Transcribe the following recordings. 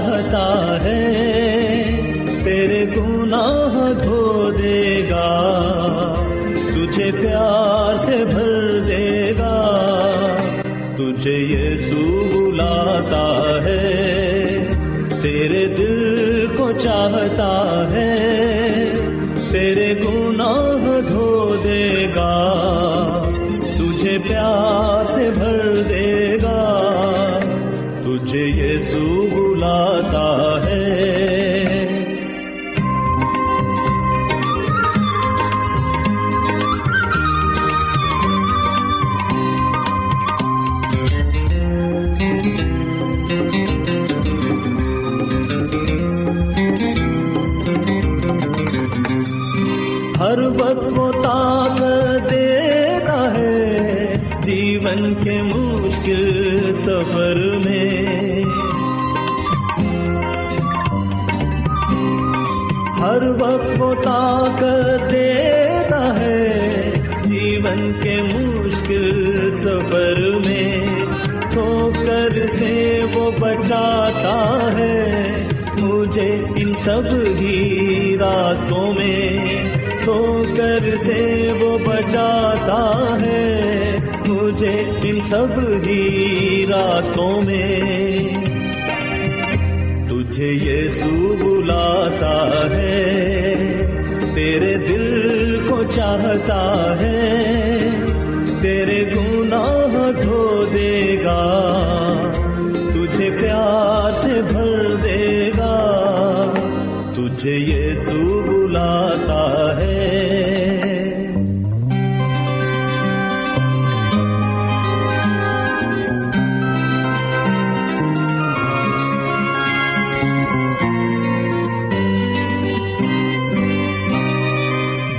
چاہتا ہے طاقت دیتا ہے جیون کے مشکل سفر میں۔ ٹھوکر سے وہ بچاتا ہے مجھے ان سب ہی راستوں میں۔ ٹھوکر سے وہ بچاتا ہے مجھے ان سب ہی راستوں میں۔ تجھے یسوع بلاتا ہے چاہتا ہے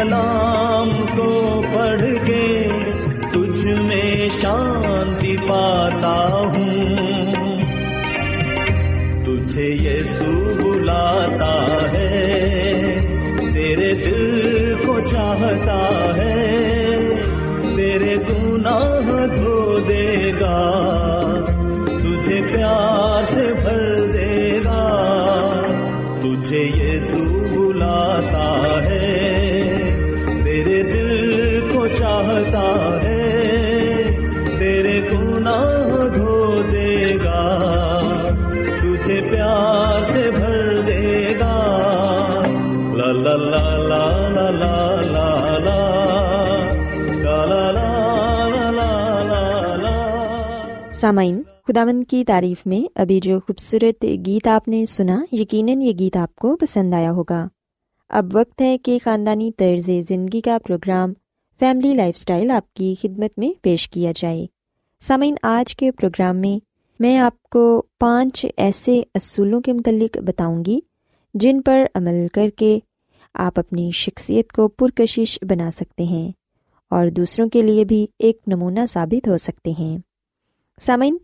کلام کو پڑھ کے تجھ میں شانتی پاتا ہوں۔ تجھے یسوع بلاتا سامعین، خداوند کی تعریف میں ابھی جو خوبصورت گیت آپ نے سنا، یقیناً یہ گیت آپ کو پسند آیا ہوگا۔ اب وقت ہے کہ خاندانی طرز زندگی کا پروگرام فیملی لائف اسٹائل آپ کی خدمت میں پیش کیا جائے۔ سامعین، آج کے پروگرام میں میں آپ کو پانچ ایسے اصولوں کے متعلق بتاؤں گی جن پر عمل کر کے آپ اپنی شخصیت کو پرکشش بنا سکتے ہیں اور دوسروں کے لیے بھی ایک نمونہ ثابت ہو سکتے ہیں۔ سامعین،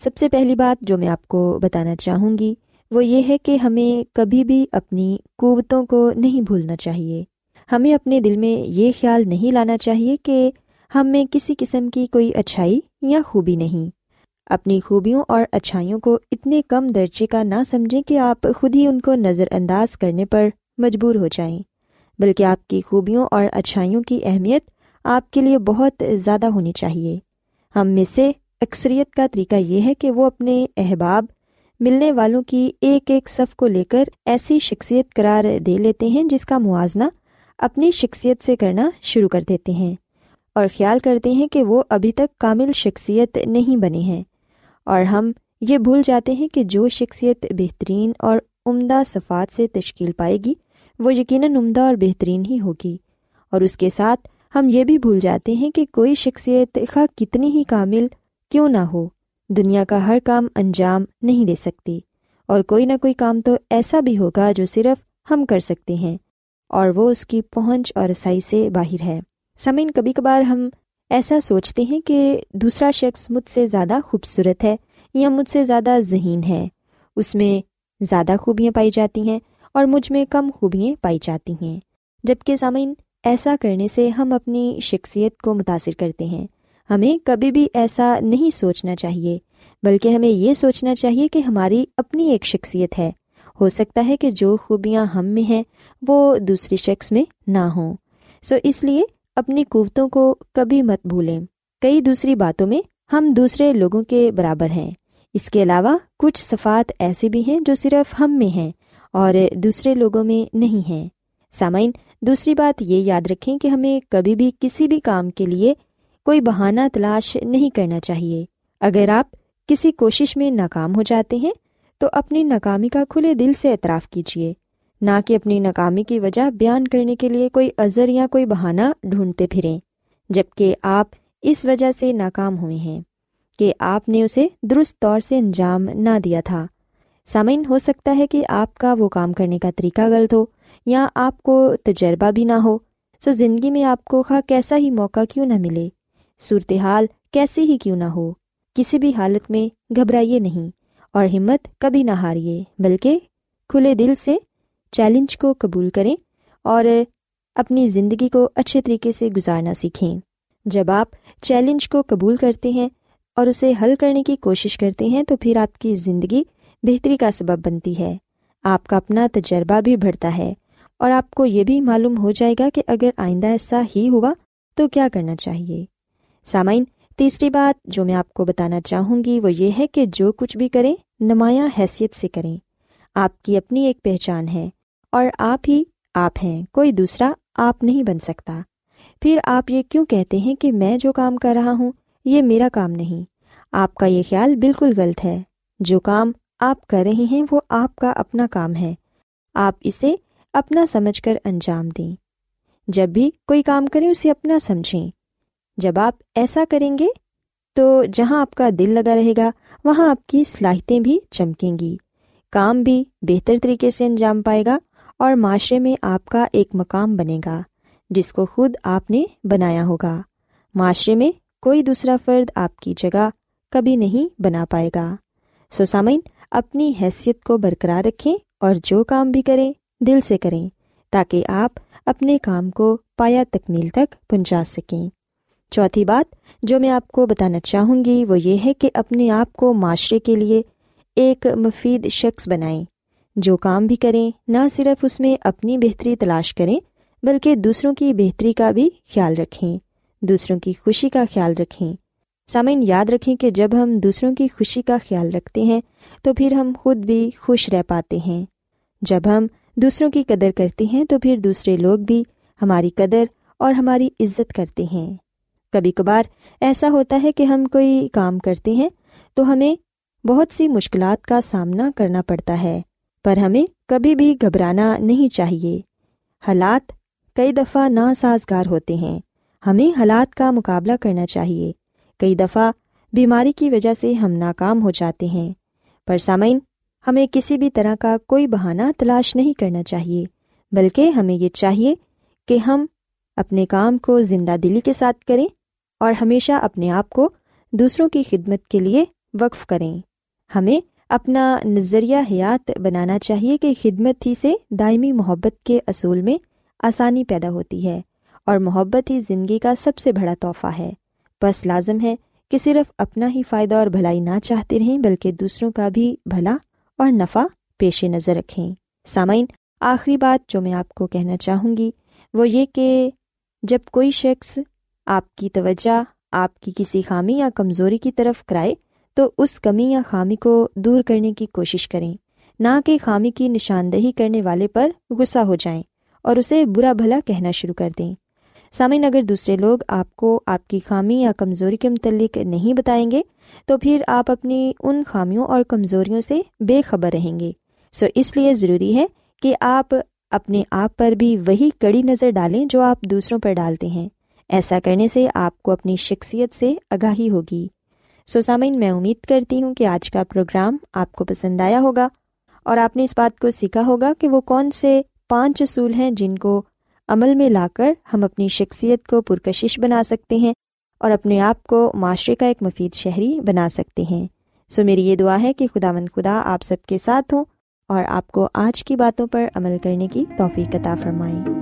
سب سے پہلی بات جو میں آپ کو بتانا چاہوں گی، وہ یہ ہے کہ ہمیں کبھی بھی اپنی قوتوں کو نہیں بھولنا چاہیے۔ ہمیں اپنے دل میں یہ خیال نہیں لانا چاہیے کہ ہم میں کسی قسم کی کوئی اچھائی یا خوبی نہیں۔ اپنی خوبیوں اور اچھائیوں کو اتنے کم درجے کا نہ سمجھیں کہ آپ خود ہی ان کو نظر انداز کرنے پر مجبور ہو جائیں۔ بلکہ آپ کی خوبیوں اور اچھائیوں کی اہمیت آپ کے لیے بہت زیادہ ہونی چاہیے۔ ہم میں سے اکثریت کا طریقہ یہ ہے کہ وہ اپنے احباب ملنے والوں کی ایک ایک صف کو لے کر ایسی شخصیت قرار دے لیتے ہیں جس کا موازنہ اپنی شخصیت سے کرنا شروع کر دیتے ہیں اور خیال کرتے ہیں کہ وہ ابھی تک کامل شخصیت نہیں بنے ہیں اور ہم یہ بھول جاتے ہیں کہ جو شخصیت بہترین اور عمدہ صفات سے تشکیل پائے گی، وہ یقیناً عمدہ اور بہترین ہی ہوگی۔ اور اس کے ساتھ ہم یہ بھی بھول جاتے ہیں کہ کوئی شخصیت خواہ کتنی ہی کامل کیوں نہ ہو؟ دنیا کا ہر کام انجام نہیں دے سکتی اور کوئی نہ کوئی کام تو ایسا بھی ہوگا جو صرف ہم کر سکتے ہیں، اور وہ اس کی پہنچ اور رسائی سے باہر ہے۔ سمعین کبھی کبھار ہم ایسا سوچتے ہیں کہ دوسرا شخص مجھ سے زیادہ خوبصورت ہے یا مجھ سے زیادہ ذہین ہے۔ اس میں زیادہ خوبیاں پائی جاتی ہیں اور مجھ میں کم خوبیاں پائی جاتی ہیں۔ جبکہ سامعین، ایسا کرنے سے ہم اپنی شخصیت کو متاثر کرتے ہیں۔ ہمیں کبھی بھی ایسا نہیں سوچنا چاہیے، بلکہ ہمیں یہ سوچنا چاہیے کہ ہماری اپنی ایک شخصیت ہے۔ ہو سکتا ہے کہ جو خوبیاں ہم میں ہیں، وہ دوسری شخص میں نہ ہوں۔ سو اس لیے اپنی قوتوں کو کبھی مت بھولیں۔ کئی دوسری باتوں میں ہم دوسرے لوگوں کے برابر ہیں۔ اس کے علاوہ کچھ صفات ایسے بھی ہیں جو صرف ہم میں ہیں اور دوسرے لوگوں میں نہیں ہیں۔ سامعین، دوسری بات یہ یاد رکھیں کہ ہمیں کبھی بھی کسی بھی کام کے لیے کوئی بہانہ تلاش نہیں کرنا چاہیے۔ اگر آپ کسی کوشش میں ناکام ہو جاتے ہیں، تو اپنی ناکامی کا کھلے دل سے اعتراف کیجیے۔ نہ کہ اپنی ناکامی کی وجہ بیان کرنے کے لیے کوئی عذر یا کوئی بہانہ ڈھونڈتے پھریں جبکہ آپ اس وجہ سے ناکام ہوئے ہیں کہ آپ نے اسے درست طور سے انجام نہ دیا تھا۔ سامعین، ہو سکتا ہے کہ آپ کا وہ کام کرنے کا طریقہ غلط ہو یا آپ کو تجربہ بھی نہ ہو۔ سو زندگی میں آپ کو خواہ کیسا ہی موقع کیوں نہ ملے۔ صورتحال کیسی ہی کیوں نہ ہو، کسی بھی حالت میں گھبرائیے نہیں اور ہمت کبھی نہ ہاریے بلکہ کھلے دل سے چیلنج کو قبول کریں اور اپنی زندگی کو اچھے طریقے سے گزارنا سیکھیں۔ جب آپ چیلنج کو قبول کرتے ہیں اور اسے حل کرنے کی کوشش کرتے ہیں، تو پھر آپ کی زندگی بہتری کا سبب بنتی ہے۔ آپ کا اپنا تجربہ بھی بڑھتا ہے اور آپ کو یہ بھی معلوم ہو جائے گا کہ اگر آئندہ ایسا ہی ہوا، تو کیا کرنا چاہیے؟ سامعین، تیسری بات جو میں آپ کو بتانا چاہوں گی وہ یہ ہے کہ جو کچھ بھی کریں، نمایاں حیثیت سے کریں۔ آپ کی اپنی ایک پہچان ہے اور آپ ہی آپ ہیں، کوئی دوسرا آپ نہیں بن سکتا۔ پھر آپ یہ کیوں کہتے ہیں کہ میں جو کام کر رہا ہوں، یہ میرا کام نہیں۔ آپ کا یہ خیال بالکل غلط ہے۔ جو کام آپ کر رہے ہیں، وہ آپ کا اپنا کام ہے۔ آپ اسے اپنا سمجھ کر انجام دیں۔ جب بھی کوئی کام کریں، اسے اپنا سمجھیں۔ جب آپ ایسا کریں گے تو جہاں آپ کا دل لگا رہے گا، وہاں آپ کی صلاحیتیں بھی چمکیں گی۔ کام بھی بہتر طریقے سے انجام پائے گا اور معاشرے میں آپ کا ایک مقام بنے گا، جس کو خود آپ نے بنایا ہوگا۔ معاشرے میں کوئی دوسرا فرد آپ کی جگہ کبھی نہیں بنا پائے گا۔ سوسامین، اپنی حیثیت کو برقرار رکھیں اور جو کام بھی کریں، دل سے کریں، تاکہ آپ اپنے کام کو پایا تکمیل تک پہنچا سکیں۔ چوتھی بات جو میں آپ کو بتانا چاہوں گی وہ یہ ہے کہ اپنے آپ کو معاشرے کے لیے ایک مفید شخص بنائیں، جو کام بھی کریں، نہ صرف اس میں اپنی بہتری تلاش کریں، بلکہ دوسروں کی بہتری کا بھی خیال رکھیں، دوسروں کی خوشی کا خیال رکھیں۔ سامعین، یاد رکھیں کہ جب ہم دوسروں کی خوشی کا خیال رکھتے ہیں، تو پھر ہم خود بھی خوش رہ پاتے ہیں۔ جب ہم دوسروں کی قدر کرتے ہیں، تو پھر دوسرے لوگ بھی ہماری قدر اور ہماری عزت کرتے ہیں۔ کبھی کبھار ایسا ہوتا ہے کہ ہم کوئی کام کرتے ہیں تو ہمیں بہت سی مشکلات کا سامنا کرنا پڑتا ہے، پر ہمیں کبھی بھی گھبرانا نہیں چاہیے۔ حالات کئی دفعہ ناسازگار ہوتے ہیں۔ ہمیں حالات کا مقابلہ کرنا چاہیے۔ کئی دفعہ بیماری کی وجہ سے ہم ناکام ہو جاتے ہیں۔ پر سامعین، ہمیں کسی بھی طرح کا کوئی بہانہ تلاش نہیں کرنا چاہیے، بلکہ ہمیں یہ چاہیے کہ ہم اپنے کام کو زندہ دلی کے ساتھ کریں۔ اور ہمیشہ اپنے آپ کو دوسروں کی خدمت کے لیے وقف کریں۔ ہمیں اپنا نظریہ حیات بنانا چاہیے کہ خدمت ہی سے دائمی محبت کے اصول میں آسانی پیدا ہوتی ہے اور محبت ہی زندگی کا سب سے بڑا تحفہ ہے۔ بس لازم ہے کہ صرف اپنا ہی فائدہ اور بھلائی نہ چاہتے رہیں، بلکہ دوسروں کا بھی بھلا اور نفع پیش نظر رکھیں۔ سامعین، آخری بات جو میں آپ کو کہنا چاہوں گی وہ یہ کہ جب کوئی شخص آپ کی توجہ، آپ کی کسی خامی یا کمزوری کی طرف کرائے، تو اس کمی یا خامی کو دور کرنے کی کوشش کریں۔ نہ کہ خامی کی نشاندہی کرنے والے پر غصہ ہو جائیں اور اسے برا بھلا کہنا شروع کر دیں۔ سامعین، اگر دوسرے لوگ آپ کو آپ کی خامی یا کمزوری کے متعلق نہیں بتائیں گے، تو پھر آپ اپنی ان خامیوں اور کمزوریوں سے بے خبر رہیں گے۔ سو اس لیے ضروری ہے کہ آپ اپنے آپ پر بھی وہی کڑی نظر ڈالیں جو آپ دوسروں پر ڈالتے ہیں۔ ایسا کرنے سے آپ کو اپنی شخصیت سے آگاہی ہوگی۔ سو سامعین، میں امید کرتی ہوں کہ آج کا پروگرام آپ کو پسند آیا ہوگا اور آپ نے اس بات کو سیکھا ہوگا کہ وہ کون سے پانچ اصول ہیں جن کو عمل میں لا کر ہم اپنی شخصیت کو پرکشش بنا سکتے ہیں اور اپنے آپ کو معاشرے کا ایک مفید شہری بنا سکتے ہیں۔ سو میری یہ دعا ہے کہ خدا مند خدا آپ سب کے ساتھ ہوں اور آپ کو آج کی باتوں پر عمل کرنے کی توفیق عطا فرمائیں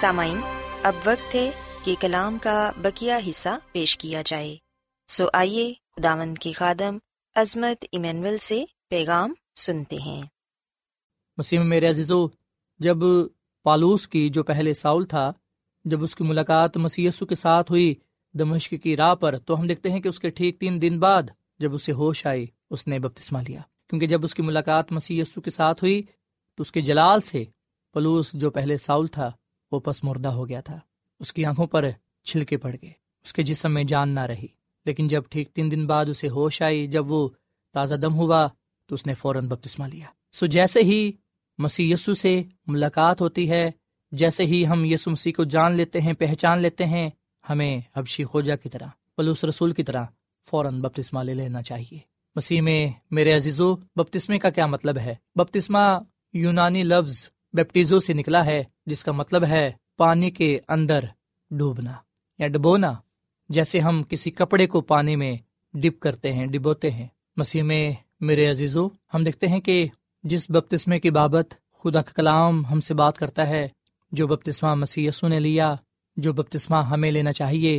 سامعین، اب وقت ہے کہ کلام کا بکیا حصہ پیش کیا جائے۔ سو آئیے دامن کی خادم عظمت ایمینول سے پیغام سنتے ہیں۔ مسیم میرے عزیزو، جب پالوس کی جو پہلے ساؤل تھا، جب اس کی ملاقات مسی کے ساتھ ہوئی دمشق کی راہ پر، تو ہم دیکھتے ہیں کہ اس کے ٹھیک تین دن بعد جب اسے ہوش آئی، اس نے بپتسما لیا۔ کیونکہ جب اس کی ملاقات مسی کے ساتھ ہوئی، تو اس کے جلال سے پلوس جو پہلے ساؤل تھا وہ پس مردہ ہو گیا تھا۔ اس کی آنکھوں پر چھلکے پڑ گئے۔ اس کے جسم میں جان نہ رہی۔ لیکن جب ٹھیک تین دن بعد اسے ہوش آئی، جب وہ تازہ دم ہوا تو اس نے فوراً بپتسما لیا۔ سو جیسے ہی مسی یسو سے ملاقات ہوتی ہے، جیسے ہی ہم یسو مسیح کو جان لیتے ہیں، پہچان لیتے ہیں، ہمیں حبشی خوجا کی طرح، پلوس رسول کی طرح فوراً بپتسما لے لینا چاہیے۔ مسیح میں میرے عزیزو، بپتسمے کا کیا مطلب ہے؟ بپتسما یونانی لفظ بیپٹیزو سے نکلا ہے۔ جس کا مطلب ہے پانی کے اندر ڈوبنا یا ڈبونا، جیسے ہم کسی کپڑے کو پانی میں ڈپ کرتے ہیں، ڈبوتے ہیں۔ مسیح میں، میرے عزیزو، ہم دیکھتے ہیں کہ جس بپتسمے کی بابت خدا کا کلام ہم سے بات کرتا ہے، جو بپتسمہ مسی نے لیا، جو بپتسمہ ہمیں لینا چاہیے،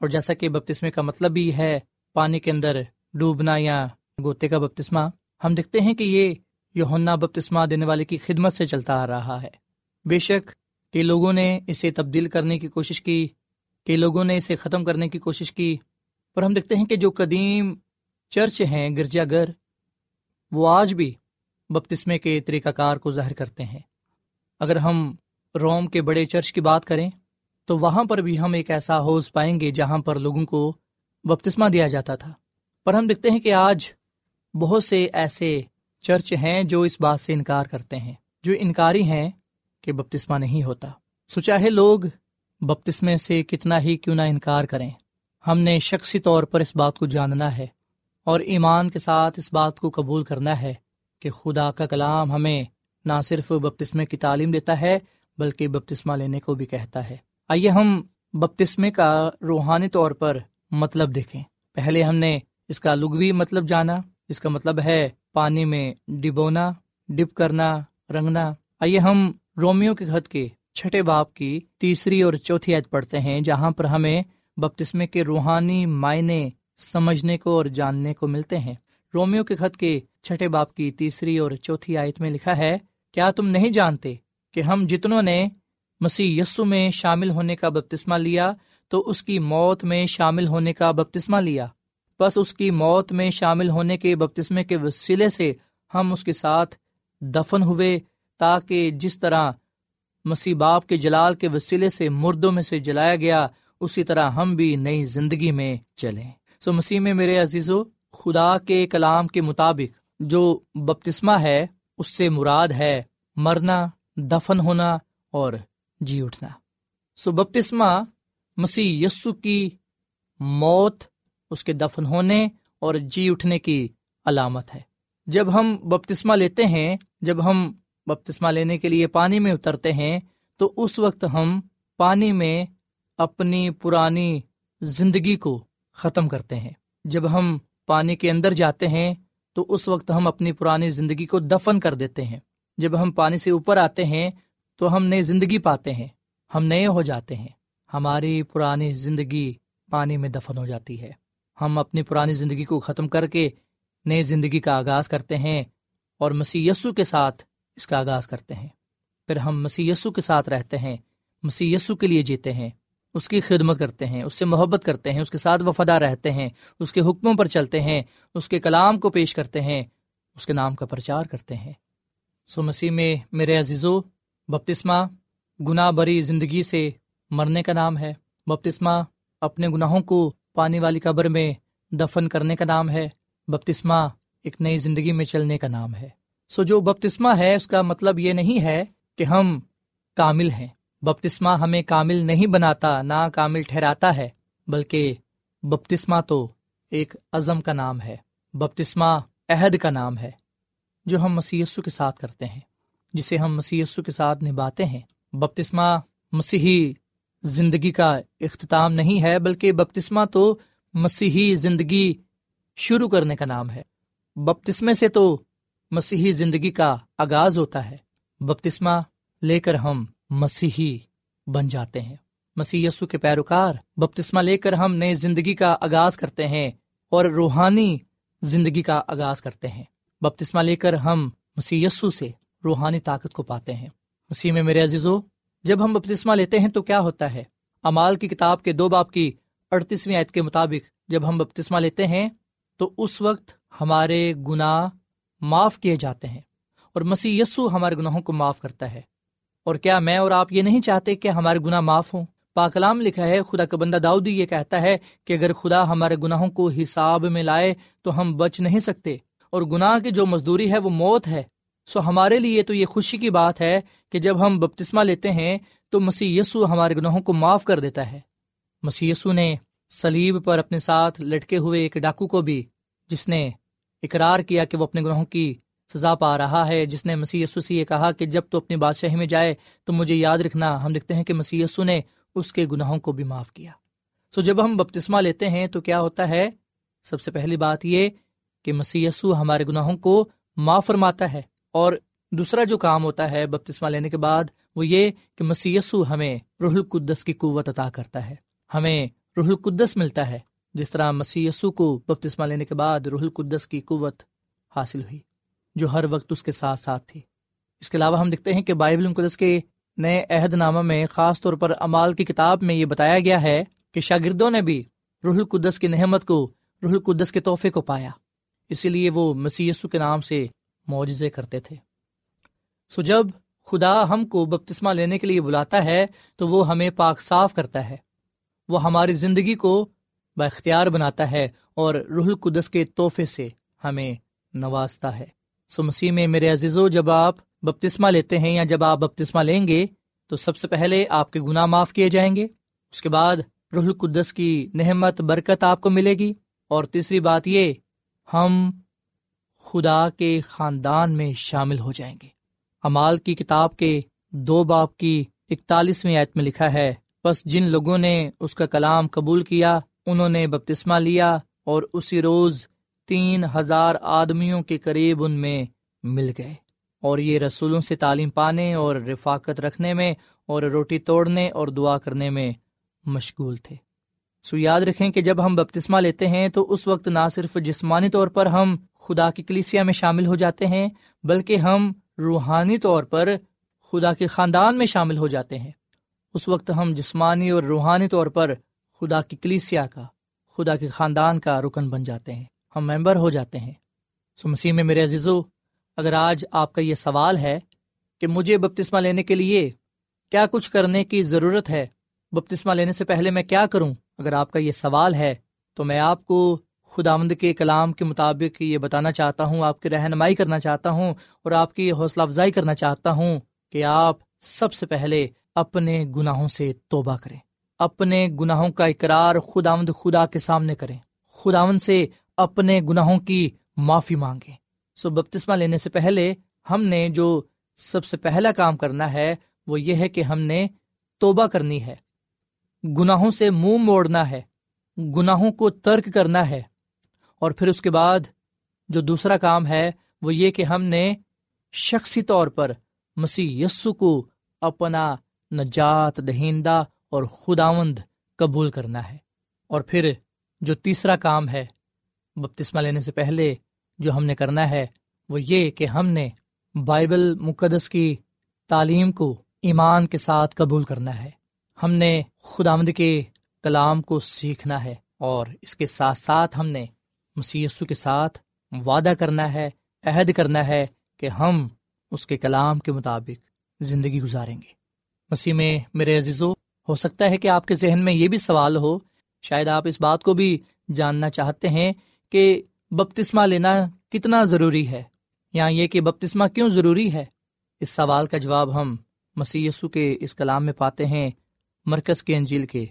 اور جیسا کہ بپتسمے کا مطلب بھی ہے پانی کے اندر ڈوبنا یا گوتے کا بپتسمہ، ہم دیکھتے ہیں کہ یہ یونا بپتسمہ دینے والے کی خدمت سے چلتا آ رہا ہے۔ بے شک کئی لوگوں نے اسے تبدیل کرنے کی کوشش کی کئی لوگوں نے اسے ختم کرنے کی کوشش کی۔ پر ہم دیکھتے ہیں کہ جو قدیم چرچ ہیں گرجا گھر وہ آج بھی بپتسمے کے طریقہ کار کو ظاہر کرتے ہیں۔ اگر ہم روم کے بڑے چرچ کی بات کریں، تو وہاں پر بھی ہم ایک ایسا حوض پائیں گے جہاں پر لوگوں کو بپتسمہ دیا جاتا تھا۔ پر ہم دیکھتے ہیں کہ آج بہت سے ایسے چرچ ہیں جو اس بات سے انکار کرتے ہیں، جو انکاری ہیں کہ بپتسمہ نہیں ہوتا۔ سو چاہے لوگ بپتسمے سے کتنا ہی کیوں نہ انکار کریں، ہم نے شخصی طور پر اس بات کو جاننا ہے اور ایمان کے ساتھ اس بات کو قبول کرنا ہے کہ خدا کا کلام ہمیں نہ صرف بپتسمے کی تعلیم دیتا ہے، بلکہ بپتسمہ لینے کو بھی کہتا ہے۔ آئیے ہم بپتسمے کا روحانی طور پر مطلب دیکھیں۔ پہلے ہم نے اس کا لغوی مطلب جانا، اس کا مطلب ہے پانی میں ڈبونا ڈپ کرنا، رنگنا۔ آئیے ہم رومیو کے خط کے چھٹے باپ کی تیسری اور چوتھی عید پڑھتے ہیں، جہاں پر ہمیں بپتسمے کے روحانی معنی سمجھنے کو اور جاننے کو ملتے ہیں۔ رومیو کے خط کے چھٹے باپ کی تیسری اور چوتھی آیت میں لکھا ہے، کیا تم نہیں جانتے کہ ہم جتنوں نے مسیح یسو میں شامل ہونے کا بپتسمہ لیا، تو اس کی موت میں شامل ہونے کا بپتسمہ لیا؟ بس اس کی موت میں شامل ہونے کے بپتسمے کے وسیلے سے ہم اس کے ساتھ دفن ہوئے تاکہ جس طرح مسیح باپ کے جلال کے وسیلے سے مردوں میں سے جلایا گیا، اسی طرح ہم بھی نئی زندگی میں چلیں۔ سو مسیح میں میرے عزیز و خدا کے کلام کے مطابق جو بپتسمہ ہے، اس سے مراد ہے مرنا، دفن ہونا اور جی اٹھنا۔ سو بپتسمہ مسیح یسو کی موت، اس کے دفن ہونے اور جی اٹھنے کی علامت ہے۔ جب ہم بپتسمہ لیتے ہیں، جب ہم بپتسمہ لینے کے لیے پانی میں اترتے ہیں، تو اس وقت ہم پانی میں اپنی پرانی زندگی کو ختم کرتے ہیں۔ جب ہم پانی کے اندر جاتے ہیں، تو اس وقت ہم اپنی پرانی زندگی کو دفن کر دیتے ہیں۔ جب ہم پانی سے اوپر آتے ہیں، تو ہم نئی زندگی پاتے ہیں۔ ہم نئے ہو جاتے ہیں۔ ہماری پرانی زندگی پانی میں دفن ہو جاتی ہے۔ ہم اپنی پرانی زندگی کو ختم کر کے نئی زندگی کا آغاز کرتے ہیں اور مسی کے ساتھ اس کا آغاز کرتے ہیں۔ پھر ہم مسی کے ساتھ رہتے ہیں مسی کے لیے جیتے ہیں، اس کی خدمت کرتے ہیں، اس سے محبت کرتے ہیں، اس کے ساتھ وفادہ رہتے ہیں، اس کے حکموں پر چلتے ہیں، اس کے کلام کو پیش کرتے ہیں، اس کے نام کا پرچار کرتے ہیں۔ سو مسیح میں میرے عزیزو، بپتسمہ، گناہ بری زندگی سے مرنے کا نام ہے۔ بپتسمہ، اپنے گناہوں کو پانی والی قبر میں دفن کرنے کا نام ہے۔ بپتسمہ، ایک نئی زندگی میں چلنے کا نام ہے۔ سو جو بپتسمہ ہے، اس کا مطلب یہ نہیں ہے کہ ہم کامل ہیں۔ بپتسمہ ہمیں کامل نہیں بناتا، نہ کامل ٹھہراتا ہے، بلکہ بپتسمہ تو ایک عزم کا نام ہے۔ بپتسمہ عہد کا نام ہے، جو ہم مسیسو کے ساتھ کرتے ہیں، جسے ہم مسیسو کے ساتھ نبھاتے ہیں۔ بپتسمہ مسیحی زندگی کا اختتام نہیں ہے، بلکہ بپتسمہ تو مسیحی زندگی شروع کرنے کا نام ہے۔ بپتسمے سے تو مسیحی زندگی کا آغاز ہوتا ہے۔ بپتسمہ لے کر ہم مسیحی بن جاتے ہیں۔ مسیح یسو کے پیروکار بپتسمہ لے کر ہم نئے زندگی کا آغاز کرتے ہیں اور روحانی زندگی کا آغاز کرتے ہیں۔ بپتسمہ لے کر ہم مسیح یسو سے روحانی طاقت کو پاتے ہیں۔ مسیح میں میرے عزیزو، جب ہم بپتسمہ لیتے ہیں تو کیا ہوتا ہے؟ امال کی کتاب کے دو باپ کی اڑتیسویں عید کے مطابق جب ہم بپتسمہ لیتے ہیں تو اس وقت ہمارے گناہ معاف کیے جاتے ہیں اور مسیح یسو ہمارے گناہوں کو معاف کرتا ہے۔ اور کیا میں اور آپ یہ نہیں چاہتے کہ ہمارے گناہ معاف ہوں؟ پاکلام لکھا ہے، خدا کا بندہ داؤدی یہ کہتا ہے کہ اگر خدا ہمارے گناہوں کو حساب میں لائے تو ہم بچ نہیں سکتے۔ اور گناہ کی جو مزدوری ہے وہ موت ہے۔ سو ہمارے لیے تو یہ خوشی کی بات ہے کہ جب ہم بپتسمہ لیتے ہیں تو مسی یسو ہمارے گناہوں کو معاف کر دیتا ہے۔ مسی یسو نے سلیب پر اپنے ساتھ لٹکے ہوئے ایک ڈاکو کو بھی، جس نے اقرار کیا کہ وہ اپنے گناہوں کی سزا پا رہا ہے۔ جس نے مسی یسو سے یہ کہا کہ جب تو اپنی بادشاہی میں جائے تو مجھے یاد رکھنا۔ ہم دیکھتے ہیں کہ مسی یسو نے اس کے گناہوں کو بھی معاف کیا۔ سو جب ہم بپتسمہ لیتے ہیں تو کیا ہوتا ہے؟ سب سے پہلی بات یہ کہ مسی یسو ہمارے گناہوں کو معاف فرماتا ہے اور دوسرا جو کام ہوتا ہے بپتسمہ لینے کے بعد وہ یہ کہ مسیسو ہمیں رح القدس کی قوت عطا کرتا ہے۔ ہمیں رح القدس ملتا ہے۔ جس طرح مسیسو کو بپتسمہ لینے کے بعد رح القدس کی قوت حاصل ہوئی، جو ہر وقت اس کے ساتھ ساتھ تھی۔ اس کے علاوہ ہم دیکھتے ہیں کہ بائبل مقدس کے نئے عہد نامہ میں خاص طور پر امال کی کتاب میں یہ بتایا گیا ہے کہ شاگردوں نے بھی روح القدس کی نحمت کو، روح القدس کے تحفے کو پایا۔ اسی لیے وہ مسیسو کے نام سے معجزے کرتے تھے۔ سو جب خدا ہم کو بپتسمہ لینے کے لیے بلاتا ہے، تو وہ ہمیں پاک صاف کرتا ہے۔ وہ ہماری زندگی کو با اختیار بناتا ہے اور روح القدس کے تحفے سے ہمیں نوازتا ہے۔ سو مسیح میں میرے عزیز و جب آپ بپتسمہ لیتے ہیں یا جب آپ بپتسمہ لیں گے، تو سب سے پہلے آپ کے گناہ معاف کیے جائیں گے۔ اس کے بعد روح القدس کی نحمت برکت آپ کو ملے گی۔ اور تیسری بات یہ، ہم خدا کے خاندان میں شامل ہو جائیں گے۔ امال کی کتاب کے دو باپ کی اکتالیسویں آیت میں لکھا ہے بس جن لوگوں نے اس کا کلام قبول کیا انہوں نے بپتسمہ لیا اور اسی روز تین ہزار آدمیوں کے قریب ان میں مل گئے اور یہ رسولوں سے تعلیم پانے اور رفاقت رکھنے میں اور روٹی توڑنے اور دعا کرنے میں مشغول تھے۔ سو یاد رکھیں کہ جب ہم بپتسمہ لیتے ہیں تو اس وقت نہ صرف جسمانی طور پر ہم خدا کی کلیسیا میں شامل ہو جاتے ہیں، بلکہ ہم روحانی طور پر خدا کے خاندان میں شامل ہو جاتے ہیں۔ اس وقت ہم جسمانی اور روحانی طور پر خدا کی کلیسیا کا، خدا کے خاندان کا رکن بن جاتے ہیں۔ ہم ممبر ہو جاتے ہیں۔ سو مسیح میں میرے عزیزو، اگر آج آپ کا یہ سوال ہے کہ مجھے بپتسمہ لینے کے لیے کیا کچھ کرنے کی ضرورت ہے، بپتسمہ لینے سے پہلے میں کیا کروں؟ اگر آپ کا یہ سوال ہے تو میں آپ کو خدا مند کے کلام کے مطابق یہ بتانا چاہتا ہوں، آپ کی رہنمائی کرنا چاہتا ہوں اور آپ کی حوصلہ افزائی کرنا چاہتا ہوں کہ آپ سب سے پہلے اپنے گناہوں سے توبہ کریں۔ اپنے گناہوں کا اقرار خدا مند خدا کے سامنے کریں۔ خداون سے اپنے گناہوں کی معافی مانگیں۔ سو بپتسمہ لینے سے پہلے ہم نے جو سب سے پہلا کام کرنا ہے، وہ یہ ہے کہ ہم نے توبہ کرنی ہے۔ گناہوں سے منہ مو موڑنا ہے۔ گناہوں کو ترک کرنا ہے۔ اور پھر اس کے بعد جو دوسرا کام ہے، وہ یہ کہ ہم نے شخصی طور پر مسیح یسو کو اپنا نجات دہندہ اور خداوند قبول کرنا ہے۔ اور پھر جو تیسرا کام ہے، بپتسمہ لینے سے پہلے جو ہم نے کرنا ہے، وہ یہ کہ ہم نے بائبل مقدس کی تعلیم کو ایمان کے ساتھ قبول کرنا ہے۔ ہم نے خدا آمد کے کلام کو سیکھنا ہے اور اس کے ساتھ ساتھ ہم نے مسیسو کے ساتھ وعدہ کرنا ہے، عہد کرنا ہے کہ ہم اس کے کلام کے مطابق زندگی گزاریں گے۔ مسیح میں میرے عزیزو ہو سکتا ہے کہ آپ کے ذہن میں یہ بھی سوال ہو، شاید آپ اس بات کو بھی جاننا چاہتے ہیں کہ بپتسمہ لینا کتنا ضروری ہے، یا یہ کہ بپتسمہ کیوں ضروری ہے؟ اس سوال کا جواب ہم مسی کے اس کلام میں پاتے ہیں مرکز کے انجیل کے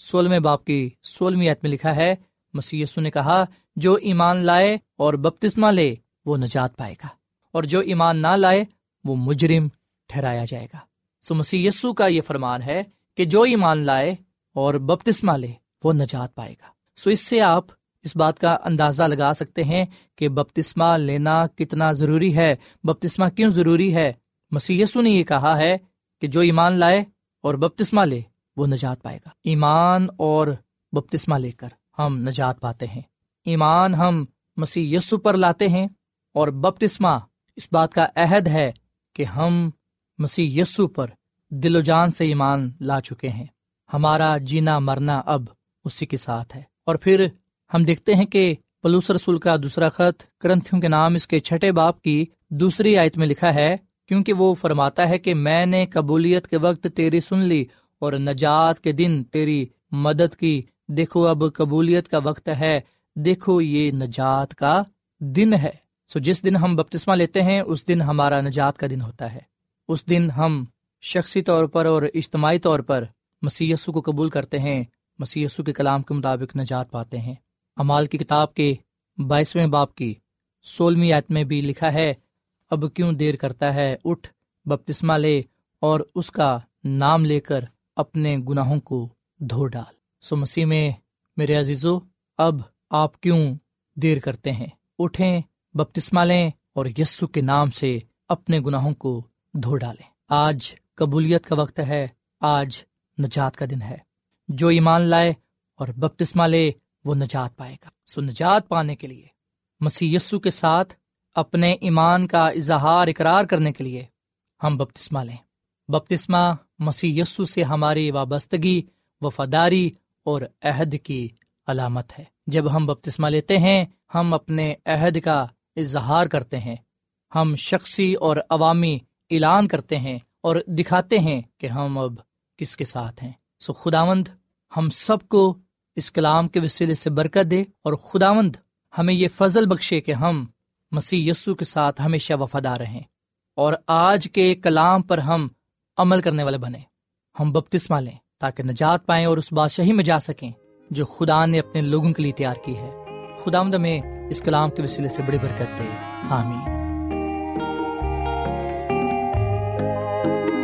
سولہویں باپ کی سولہویں عت میں لکھا ہے مسی نے کہا، جو ایمان لائے اور بپتسمہ لے، وہ نجات پائے گا، اور جو ایمان نہ لائے، وہ مجرم ٹھہرایا جائے گا۔ سو مسی کا یہ فرمان ہے کہ جو ایمان لائے اور بپتسمہ لے، وہ نجات پائے گا۔ سو اس سے آپ اس بات کا اندازہ لگا سکتے ہیں کہ بپتسمہ لینا کتنا ضروری ہے۔ بپتسمہ کیوں ضروری ہے؟ مسی نے یہ کہا ہے کہ جو ایمان لائے اور بپتسمہ لے، وہ نجات پائے گا۔ ایمان اور بپتسمہ لے کر ہم نجات پاتے ہیں۔ ایمان ہم مسیح یسو پر لاتے ہیں اور بپتسمہ اس بات کا عہد ہے کہ ہم مسیح یسو پر دل و جان سے ایمان لا چکے ہیں۔ ہمارا جینا مرنا اب اسی کے ساتھ ہے۔ اور پھر ہم دیکھتے ہیں کہ پلوس رسول کا دوسرا خط کرنتھیوں کے نام اس کے چھٹے باپ کی دوسری آیت میں لکھا ہے، کیونکہ وہ فرماتا ہے کہ میں نے قبولیت کے وقت تیری سن لی اور نجات کے دن تیری مدد کی۔ دیکھو اب قبولیت کا وقت ہے، دیکھو یہ نجات کا دن ہے۔ سو جس دن ہم بپتسمہ لیتے ہیں، اس دن ہمارا نجات کا دن ہوتا ہے۔ اس دن ہم شخصی طور پر اور اجتماعی طور پر مسی کو قبول کرتے ہیں مسی کے کلام کے مطابق نجات پاتے ہیں۔ امال کی کتاب کے بائیسویں باپ کی سولہویں آیت میں بھی لکھا ہے، اب کیوں دیر کرتا ہے اٹھ، بپتسمہ لے اور اس کا نام لے کر اپنے گناہوں کو دھو ڈال۔ سو مسیح میں، میرے عزیزو، اب آپ کیوں دیر کرتے ہیں؟ اٹھیں، بپتسمہ لیں اور یسو کے نام سے اپنے گناہوں کو دھو ڈالیں۔ آج قبولیت کا وقت ہے، آج نجات کا دن ہے۔ جو ایمان لائے اور بپتسمہ لے، وہ نجات پائے گا۔ سو نجات پانے کے لیے، مسیح یسو کے ساتھ اپنے ایمان کا اظہار، اقرار کرنے کے لیے ہم بپتسمہ لیں۔ بپتسمہ مسیح یسو سے ہماری وابستگی، وفاداری اور عہد کی علامت ہے۔ جب ہم بپتسمہ لیتے ہیں، ہم اپنے عہد کا اظہار کرتے ہیں۔ ہم شخصی اور عوامی اعلان کرتے ہیں اور دکھاتے ہیں کہ ہم اب کس کے ساتھ ہیں۔ سو خداوند ہم سب کو اس کلام کے وسیلے سے برکت دے اور خداوند ہمیں یہ فضل بخشے کہ ہم مسیح یسو کے ساتھ ہمیشہ وفادار رہیں اور آج کے کلام پر ہم عمل کرنے والے بنے ہم بپتسمہ لیں تاکہ نجات پائیں اور اس بادشاہی میں جا سکیں جو خدا نے اپنے لوگوں کے لیے تیار کی ہے۔ خدا میں اس کلام کے وسیلے سے بڑی برکت دے۔ آمین۔